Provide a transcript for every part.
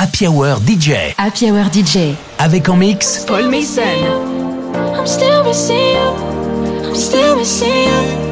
Happy Hour DJ. Happy Hour DJ. Avec en mix Paul Mason. I'm still missing you. I'm still missing you.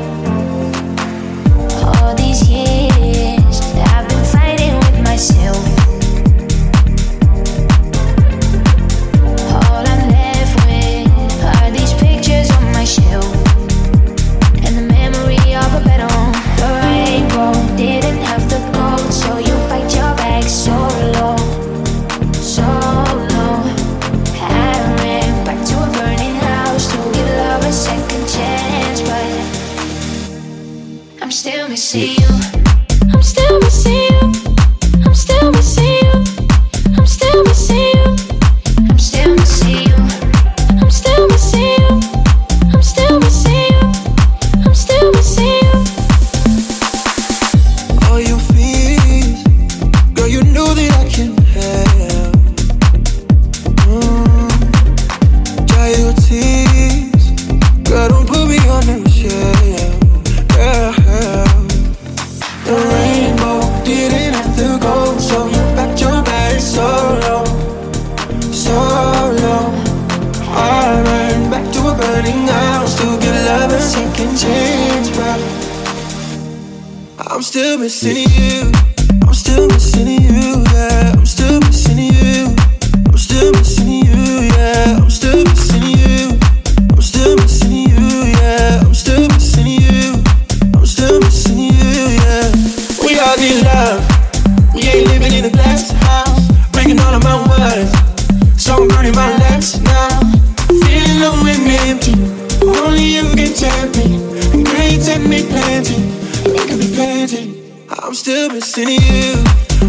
empty. And they take me plenty, but I can be plenty. I'm still missing you.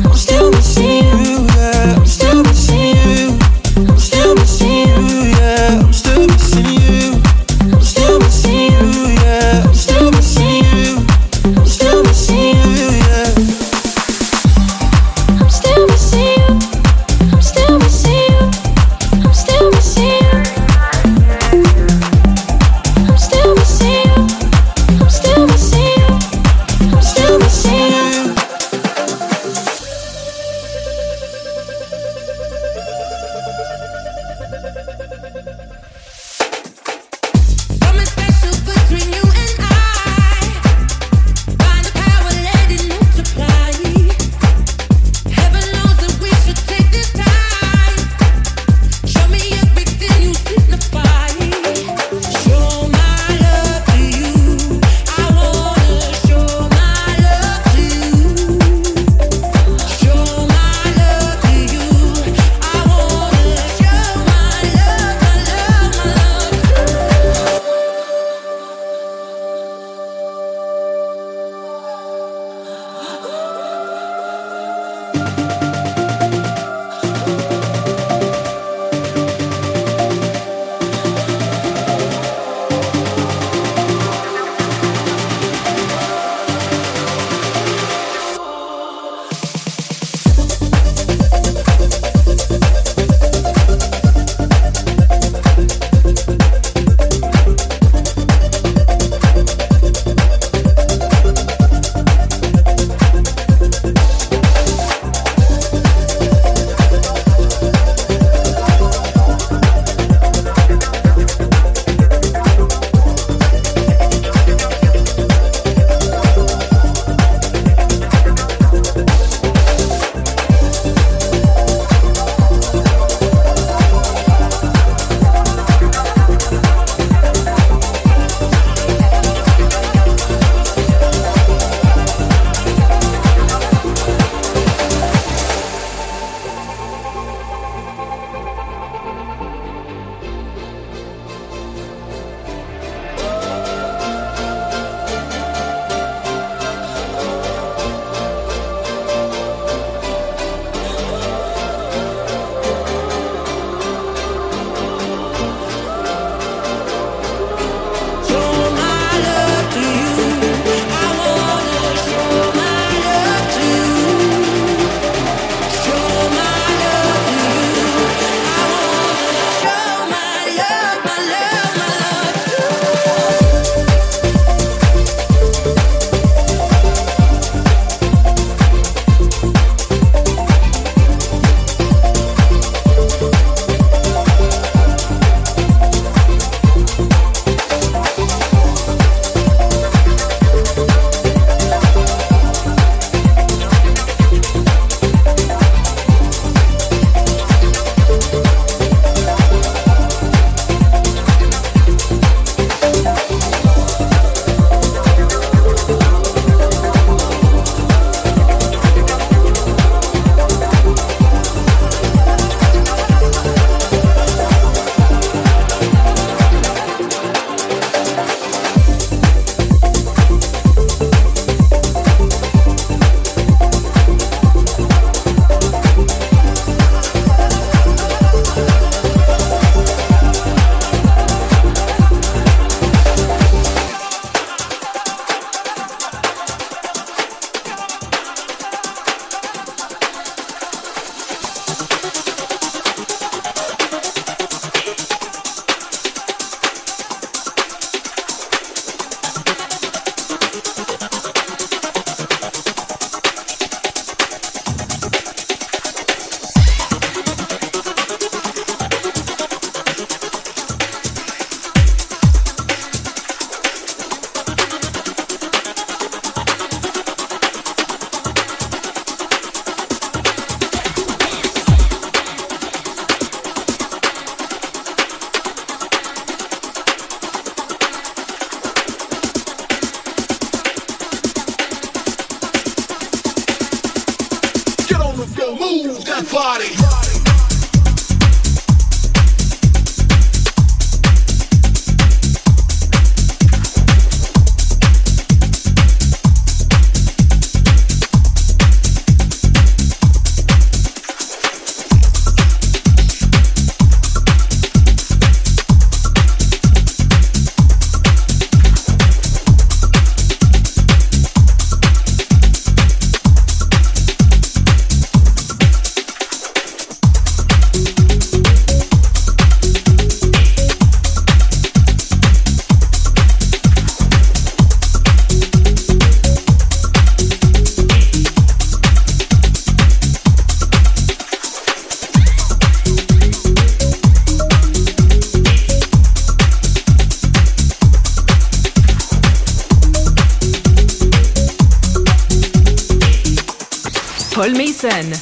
I'm still missing you. Yeah. I'm still missing you.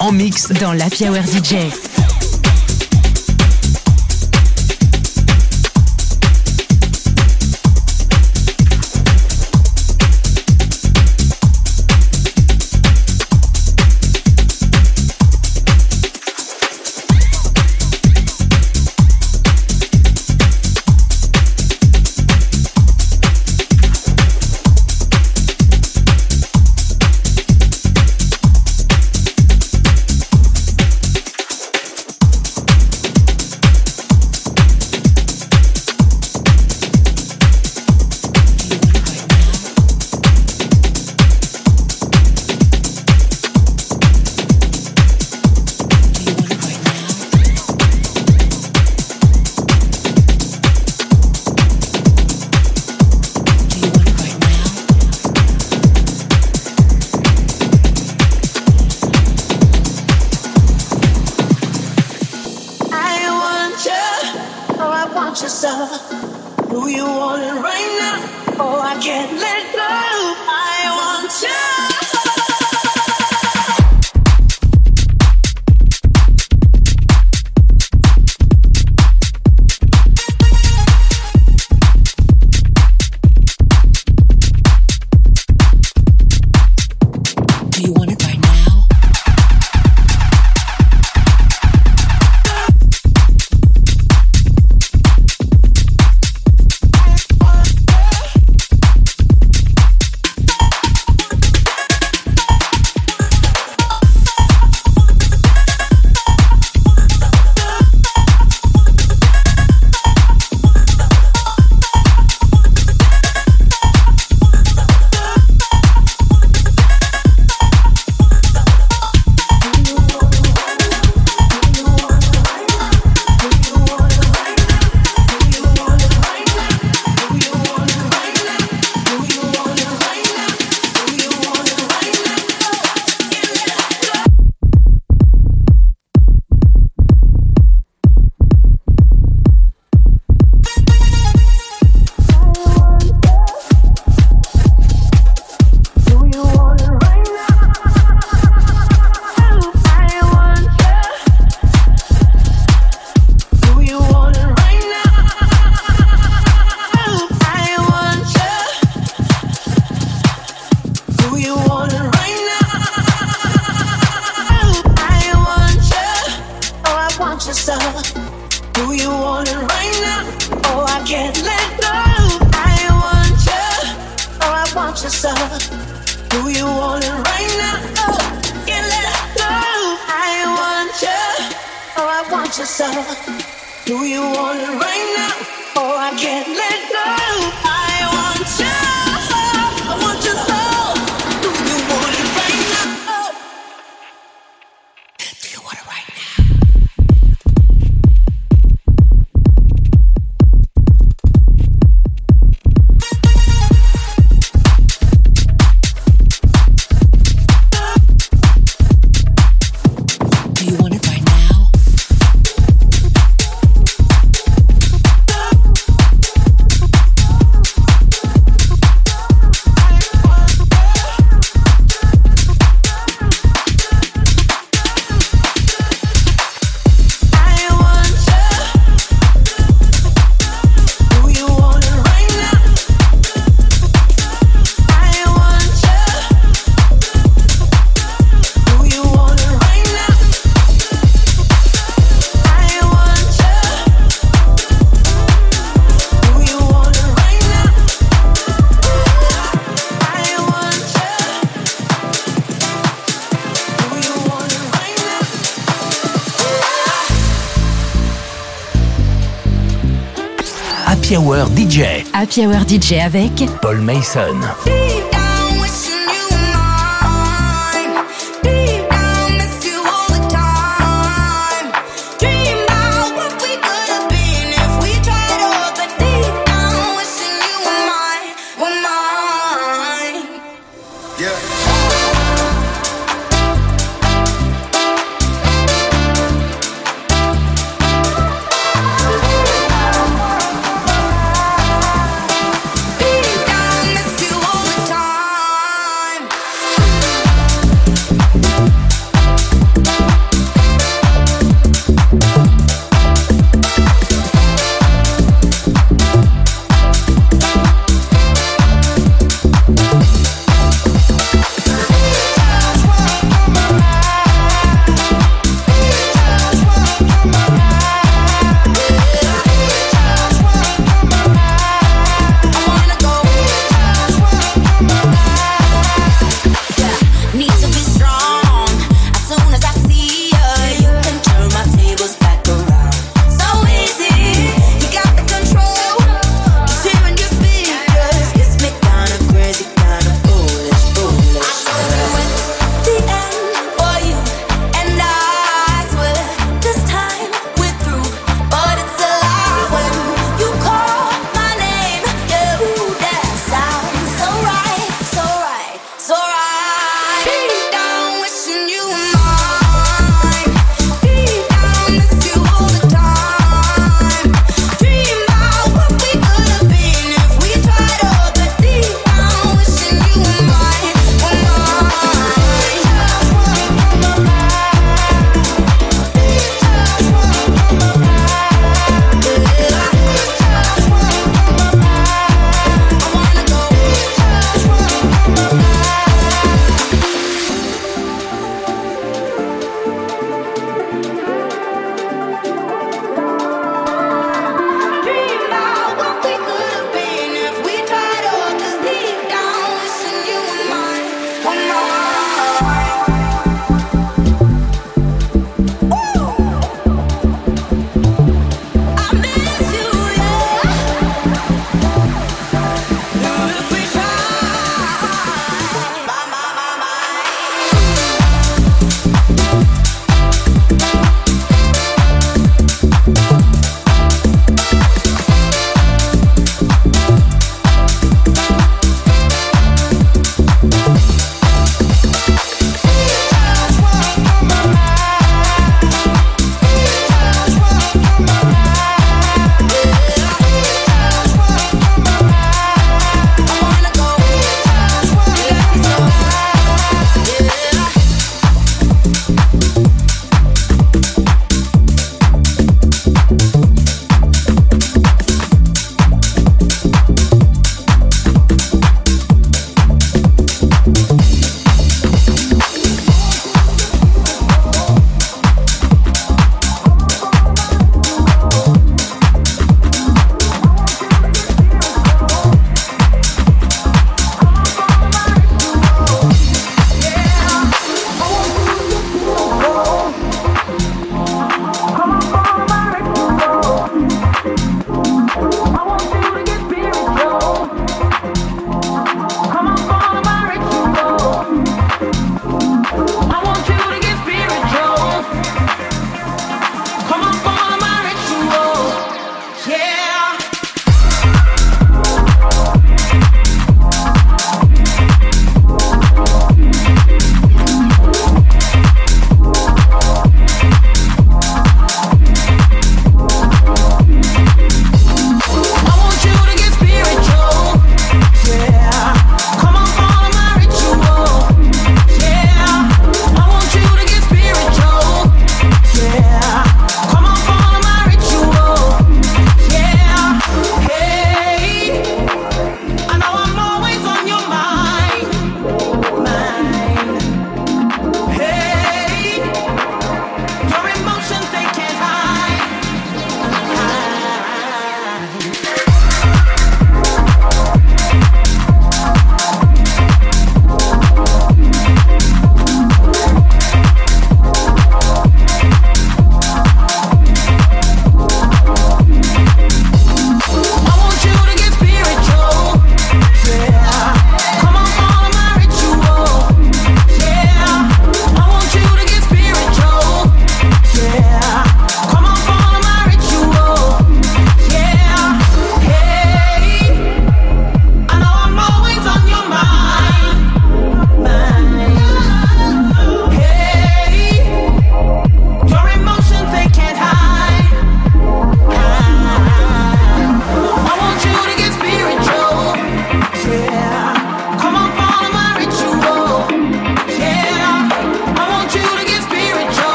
En mix dans la DJ. DJ. Happy Hour DJ avec Paul Mason.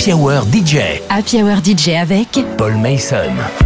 Happy Hour DJ. Happy Hour DJ avec Paul Mason.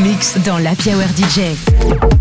Mix dans la Hour DJ.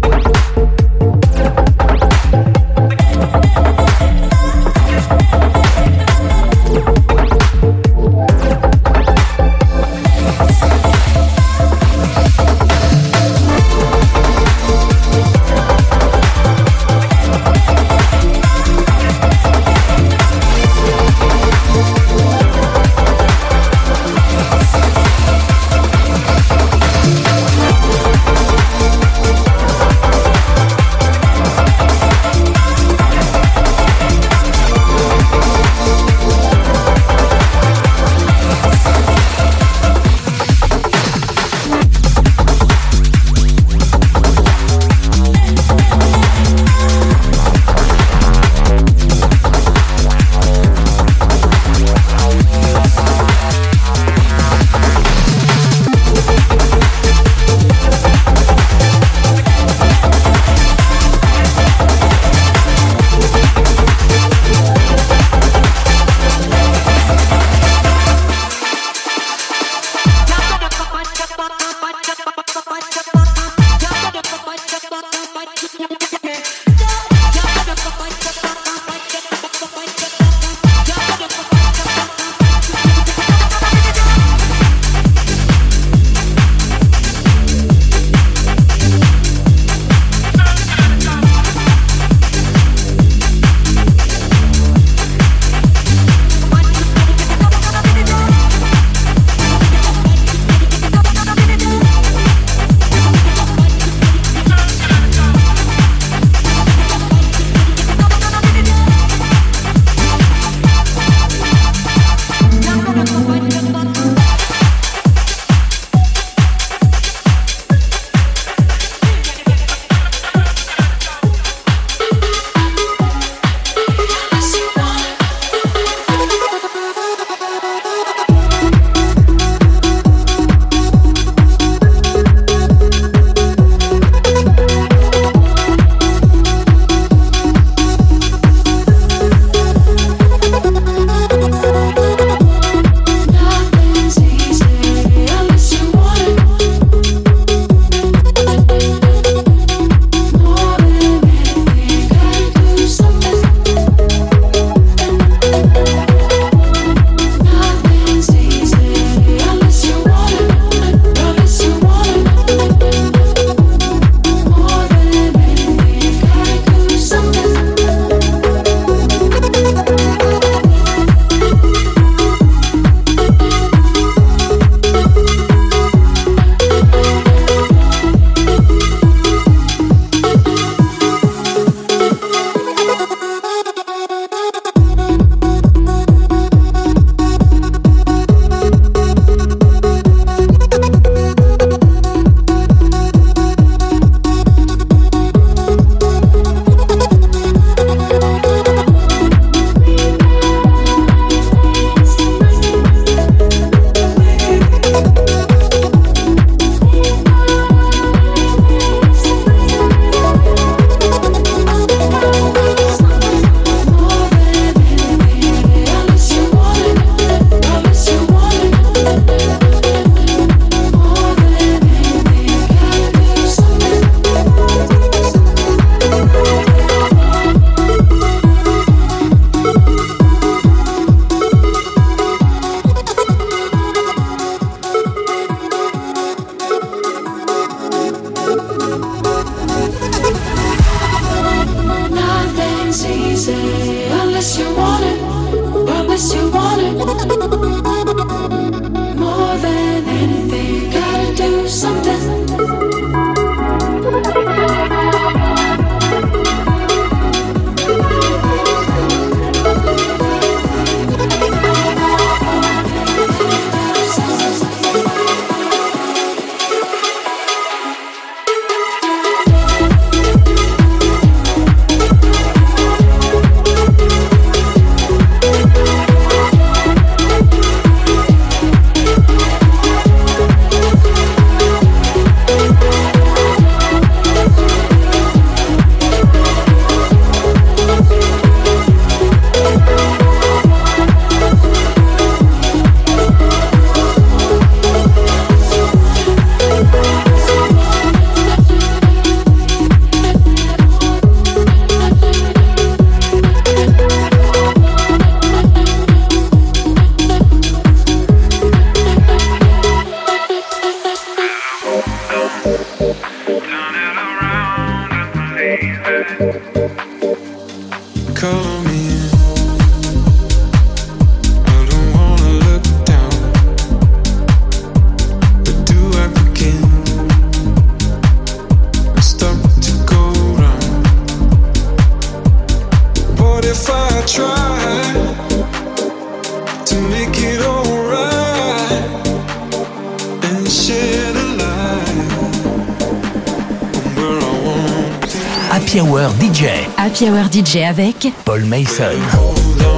Happy Hour DJ, Happy Hour DJ avec Paul Mason.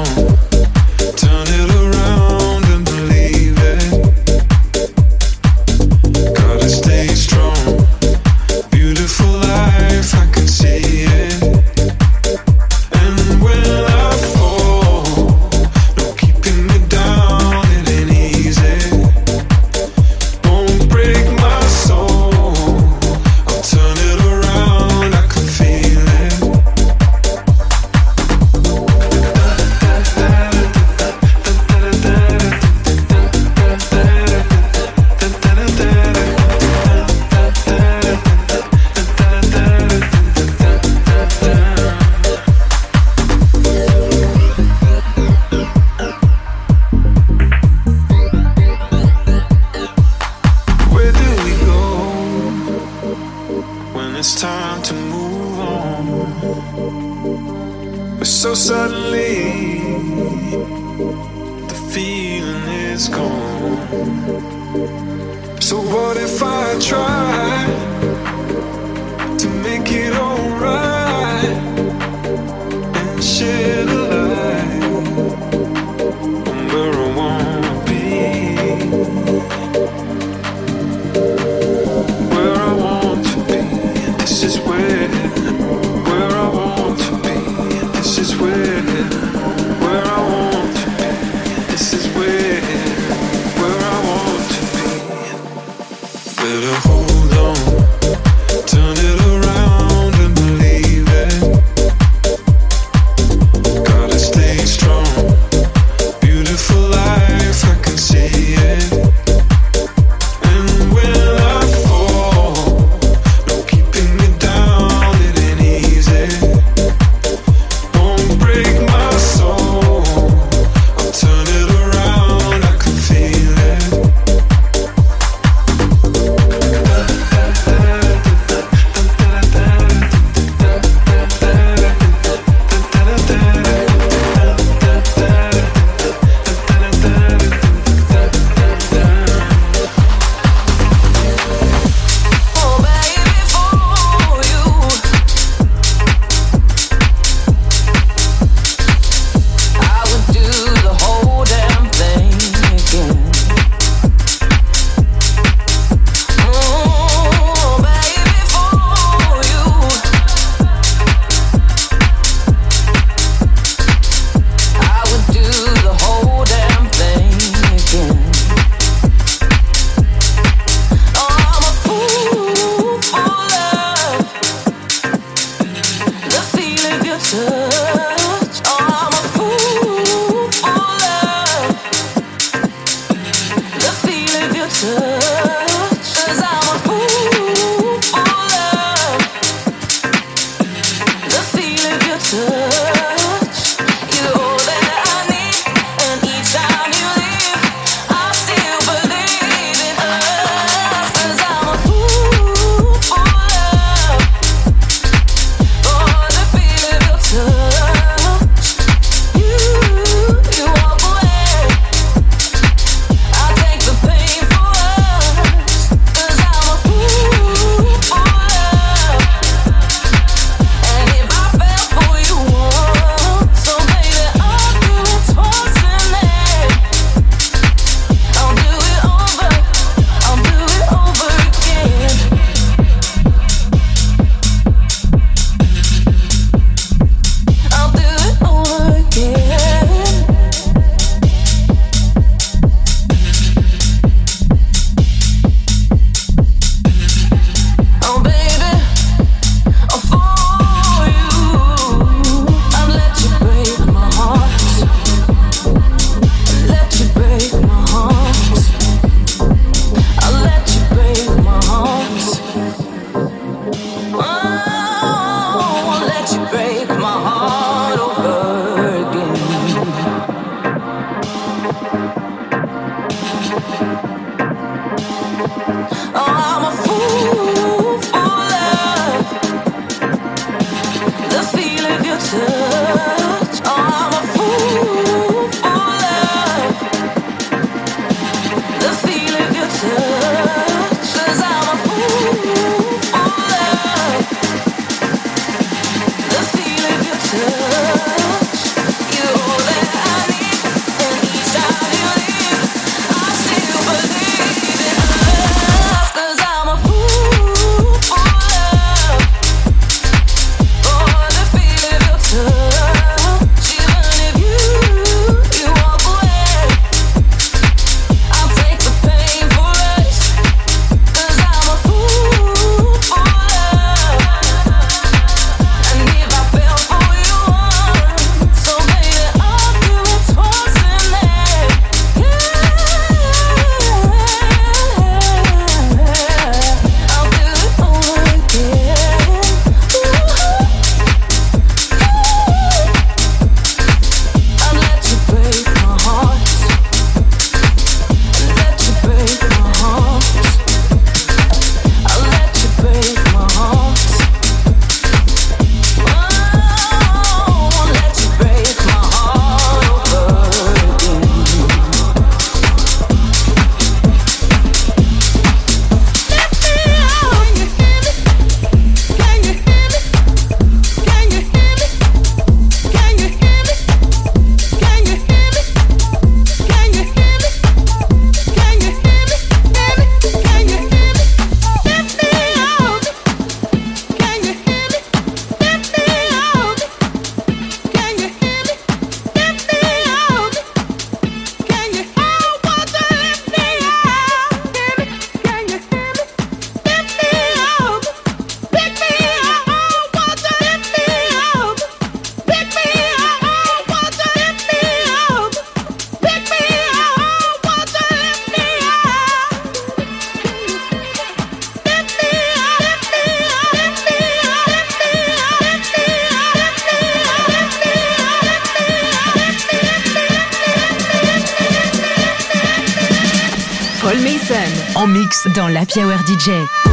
Hour DJ.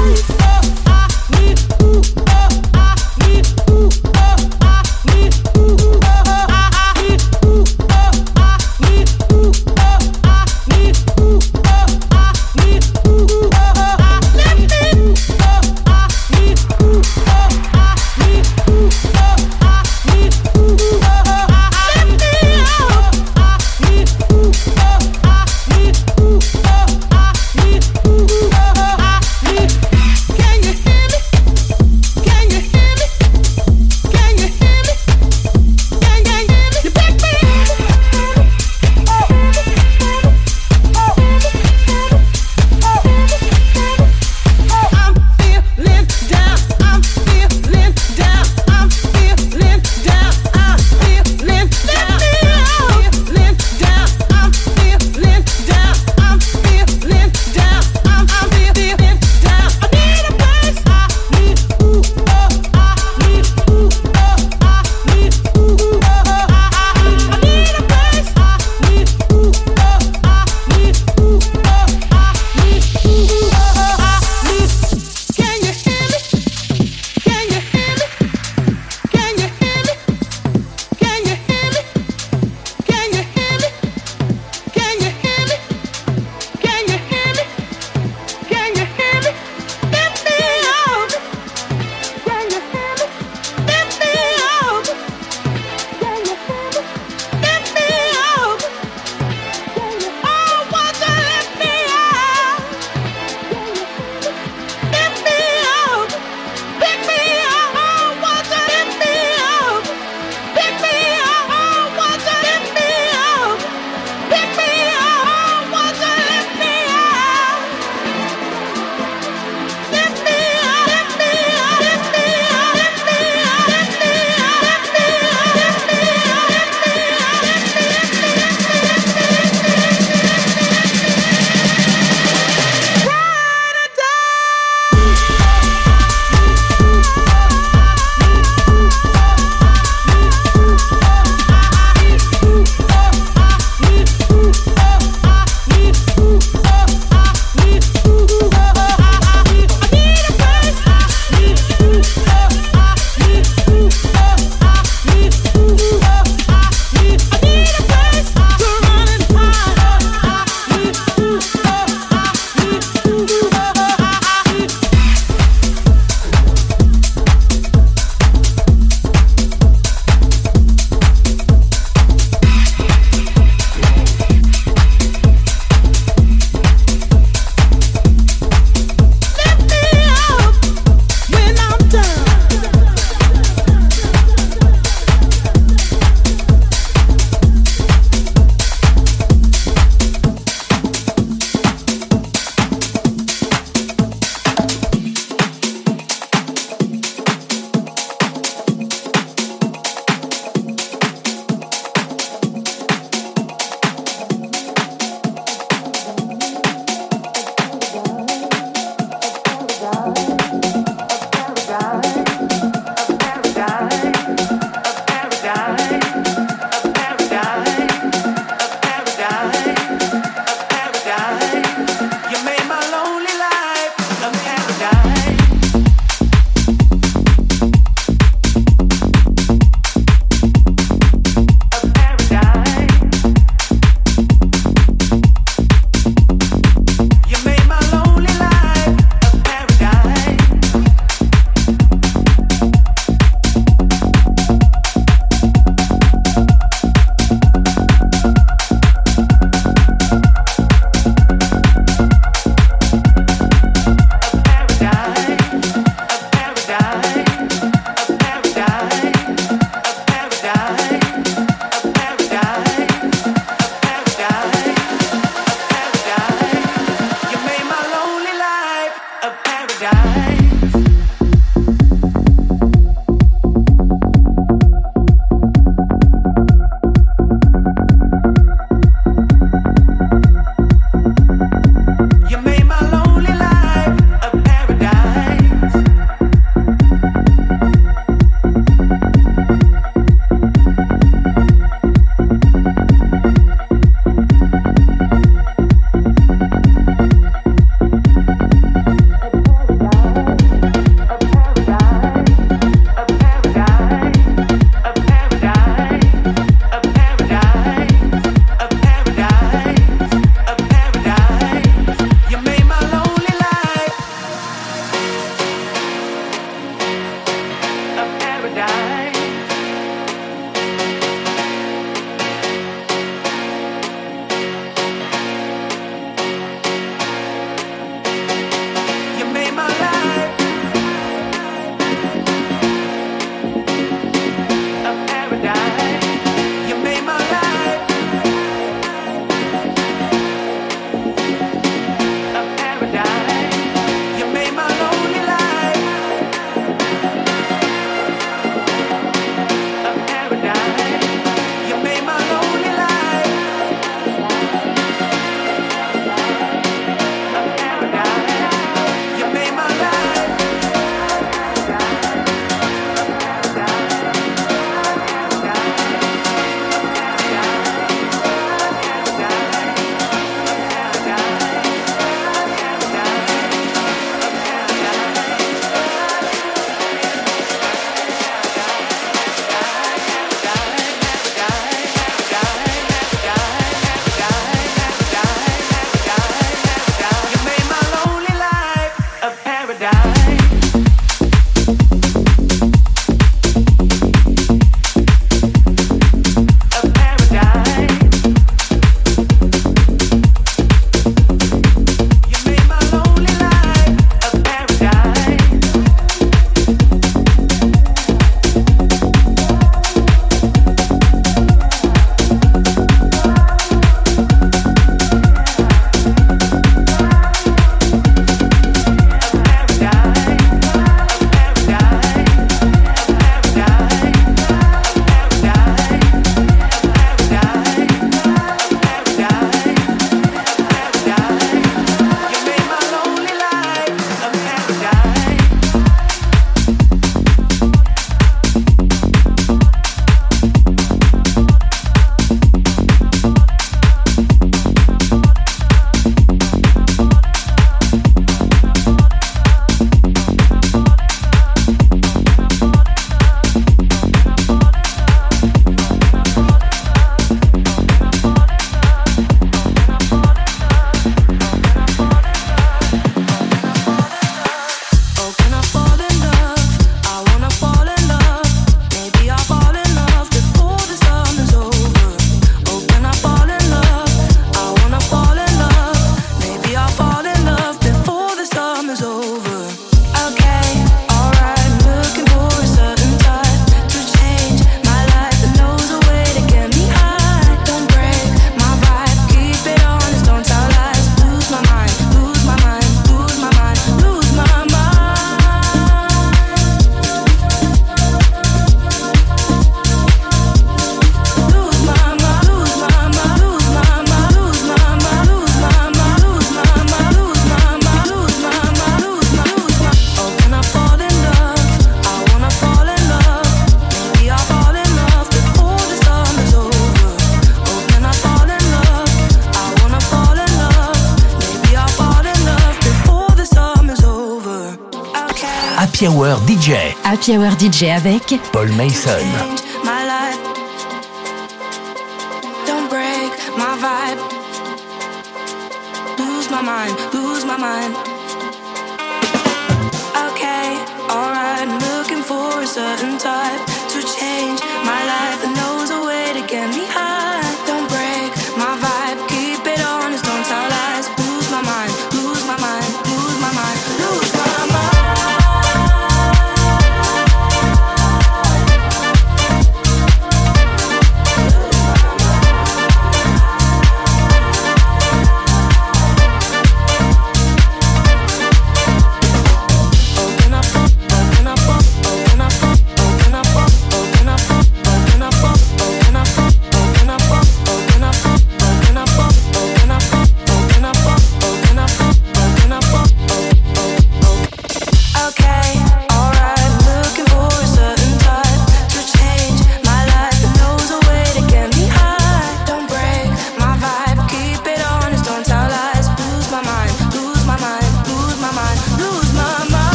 Happy Hour DJ avec Paul Mason.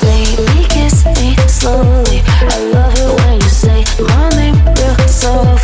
Baby, kiss me slowly. I love it when you say my name real soft.